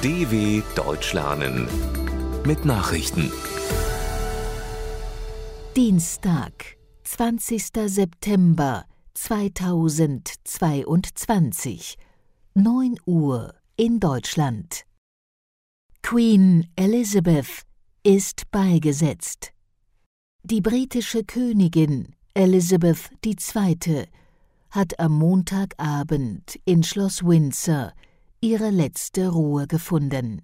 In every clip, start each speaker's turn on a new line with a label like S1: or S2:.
S1: DW Deutsch lernen mit Nachrichten.
S2: Dienstag, 20. September 2022, 9 Uhr in Deutschland. Queen Elizabeth ist beigesetzt. Die britische Königin Elizabeth II. hat am Montagabend in Schloss Windsor ihre letzte Ruhe gefunden.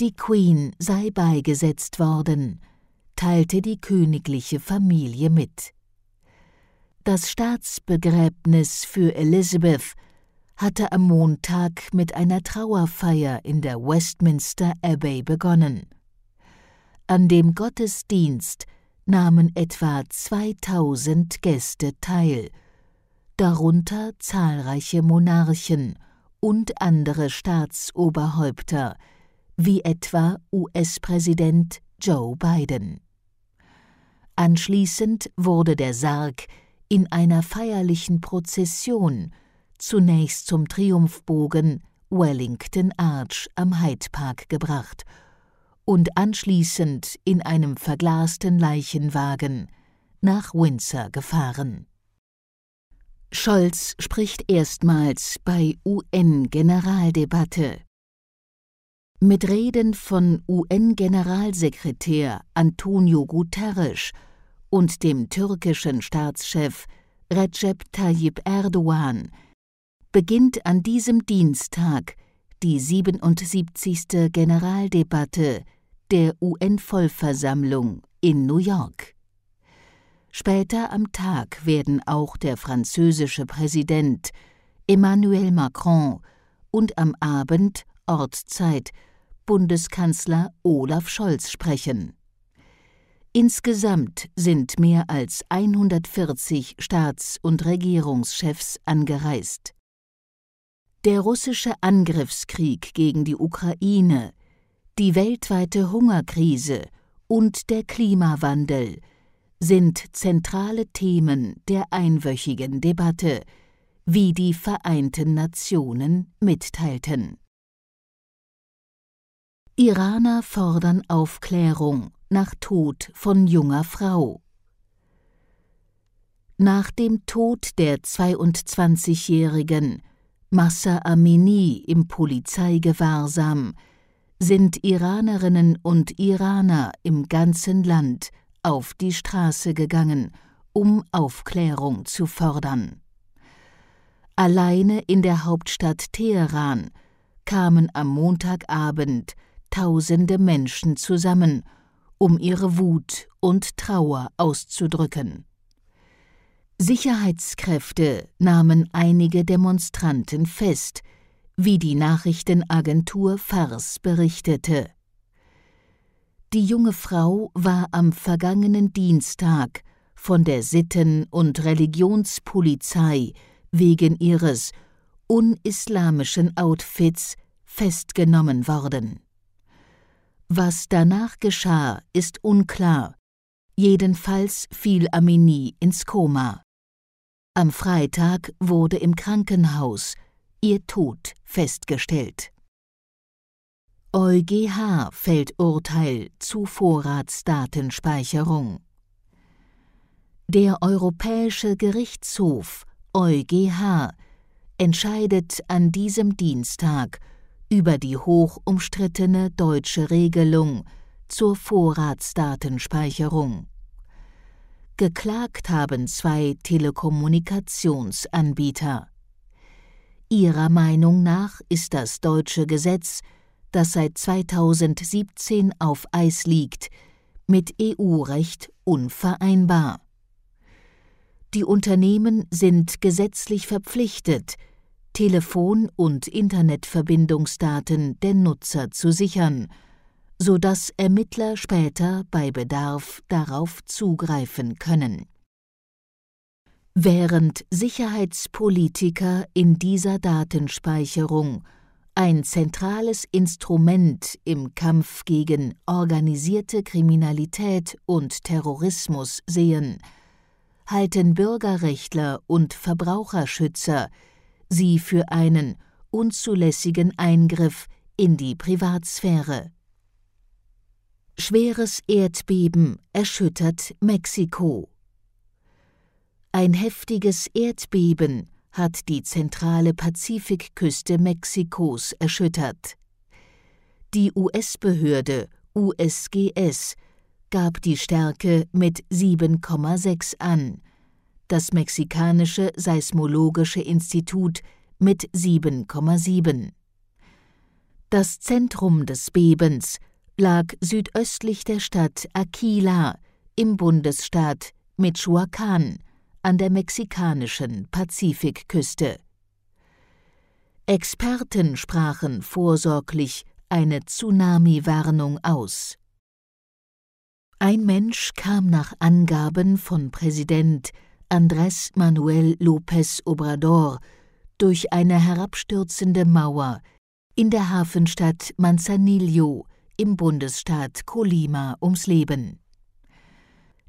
S2: Die Queen sei beigesetzt worden, teilte die königliche Familie mit. Das Staatsbegräbnis für Elizabeth hatte am Montag mit einer Trauerfeier in der Westminster Abbey begonnen. An dem Gottesdienst nahmen etwa 2000 Gäste teil, darunter zahlreiche Monarchen und andere Staatsoberhäupter, wie etwa US-Präsident Joe Biden. Anschließend wurde der Sarg in einer feierlichen Prozession zunächst zum Triumphbogen Wellington Arch am Hyde Park gebracht und anschließend in einem verglasten Leichenwagen nach Windsor gefahren. Scholz spricht erstmals bei UN-Generaldebatte. Mit Reden von UN-Generalsekretär Antonio Guterres und dem türkischen Staatschef Recep Tayyip Erdogan beginnt an diesem Dienstag die 77. Generaldebatte der UN-Vollversammlung in New York. Später am Tag werden auch der französische Präsident Emmanuel Macron und am Abend Ortszeit Bundeskanzler Olaf Scholz sprechen. Insgesamt sind mehr als 140 Staats- und Regierungschefs angereist. Der russische Angriffskrieg gegen die Ukraine, die weltweite Hungerkrise und der Klimawandel sind zentrale Themen der einwöchigen Debatte, wie die Vereinten Nationen mitteilten. Iraner fordern Aufklärung nach Tod von junger Frau. Nach dem Tod der 22-jährigen Massa Amini im Polizeigewahrsam sind Iranerinnen und Iraner im ganzen Land auf die Straße gegangen, um Aufklärung zu fordern. Alleine in der Hauptstadt Teheran kamen am Montagabend tausende Menschen zusammen, um ihre Wut und Trauer auszudrücken. Sicherheitskräfte nahmen einige Demonstranten fest, wie die Nachrichtenagentur Fars berichtete. Die junge Frau war am vergangenen Dienstag von der Sitten- und Religionspolizei wegen ihres unislamischen Outfits festgenommen worden. Was danach geschah, ist unklar. Jedenfalls fiel Amini ins Koma. Am Freitag wurde im Krankenhaus ihr Tod festgestellt. EuGH fällt Urteil zu Vorratsdatenspeicherung. Der Europäische Gerichtshof EuGH entscheidet an diesem Dienstag über die hoch umstrittene deutsche Regelung zur Vorratsdatenspeicherung. Geklagt haben zwei Telekommunikationsanbieter. Ihrer Meinung nach ist das deutsche Gesetz, das seit 2017 auf Eis liegt, mit EU-Recht unvereinbar. Die Unternehmen sind gesetzlich verpflichtet, Telefon- und Internetverbindungsdaten der Nutzer zu sichern so dass Ermittler später bei Bedarf darauf zugreifen können. Während Sicherheitspolitiker in dieser Datenspeicherung ein zentrales Instrument im Kampf gegen organisierte Kriminalität und Terrorismus sehen, halten Bürgerrechtler und Verbraucherschützer sie für einen unzulässigen Eingriff in die Privatsphäre. Schweres Erdbeben erschüttert Mexiko. Ein heftiges Erdbeben hat die zentrale Pazifikküste Mexikos erschüttert. Die US-Behörde USGS gab die Stärke mit 7,6 an, das mexikanische Seismologische Institut mit 7,7. Das Zentrum des Bebens lag südöstlich der Stadt Aquila im Bundesstaat Michoacán an der mexikanischen Pazifikküste. Experten sprachen vorsorglich eine Tsunami-Warnung aus. Ein Mensch kam nach Angaben von Präsident Andrés Manuel López Obrador durch eine herabstürzende Mauer in der Hafenstadt Manzanillo im Bundesstaat Colima ums Leben.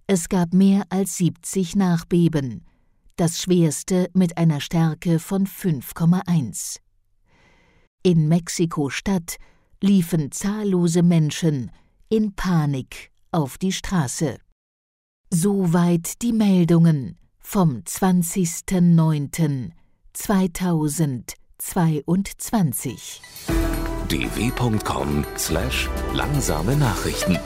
S2: Es gab mehr als 70 Nachbeben, das schwerste mit einer Stärke von 5,1. In Mexiko-Stadt liefen zahllose Menschen in Panik auf die Straße. Soweit die Meldungen vom 20.09.2000 22.
S1: dw.com/langsame Nachrichten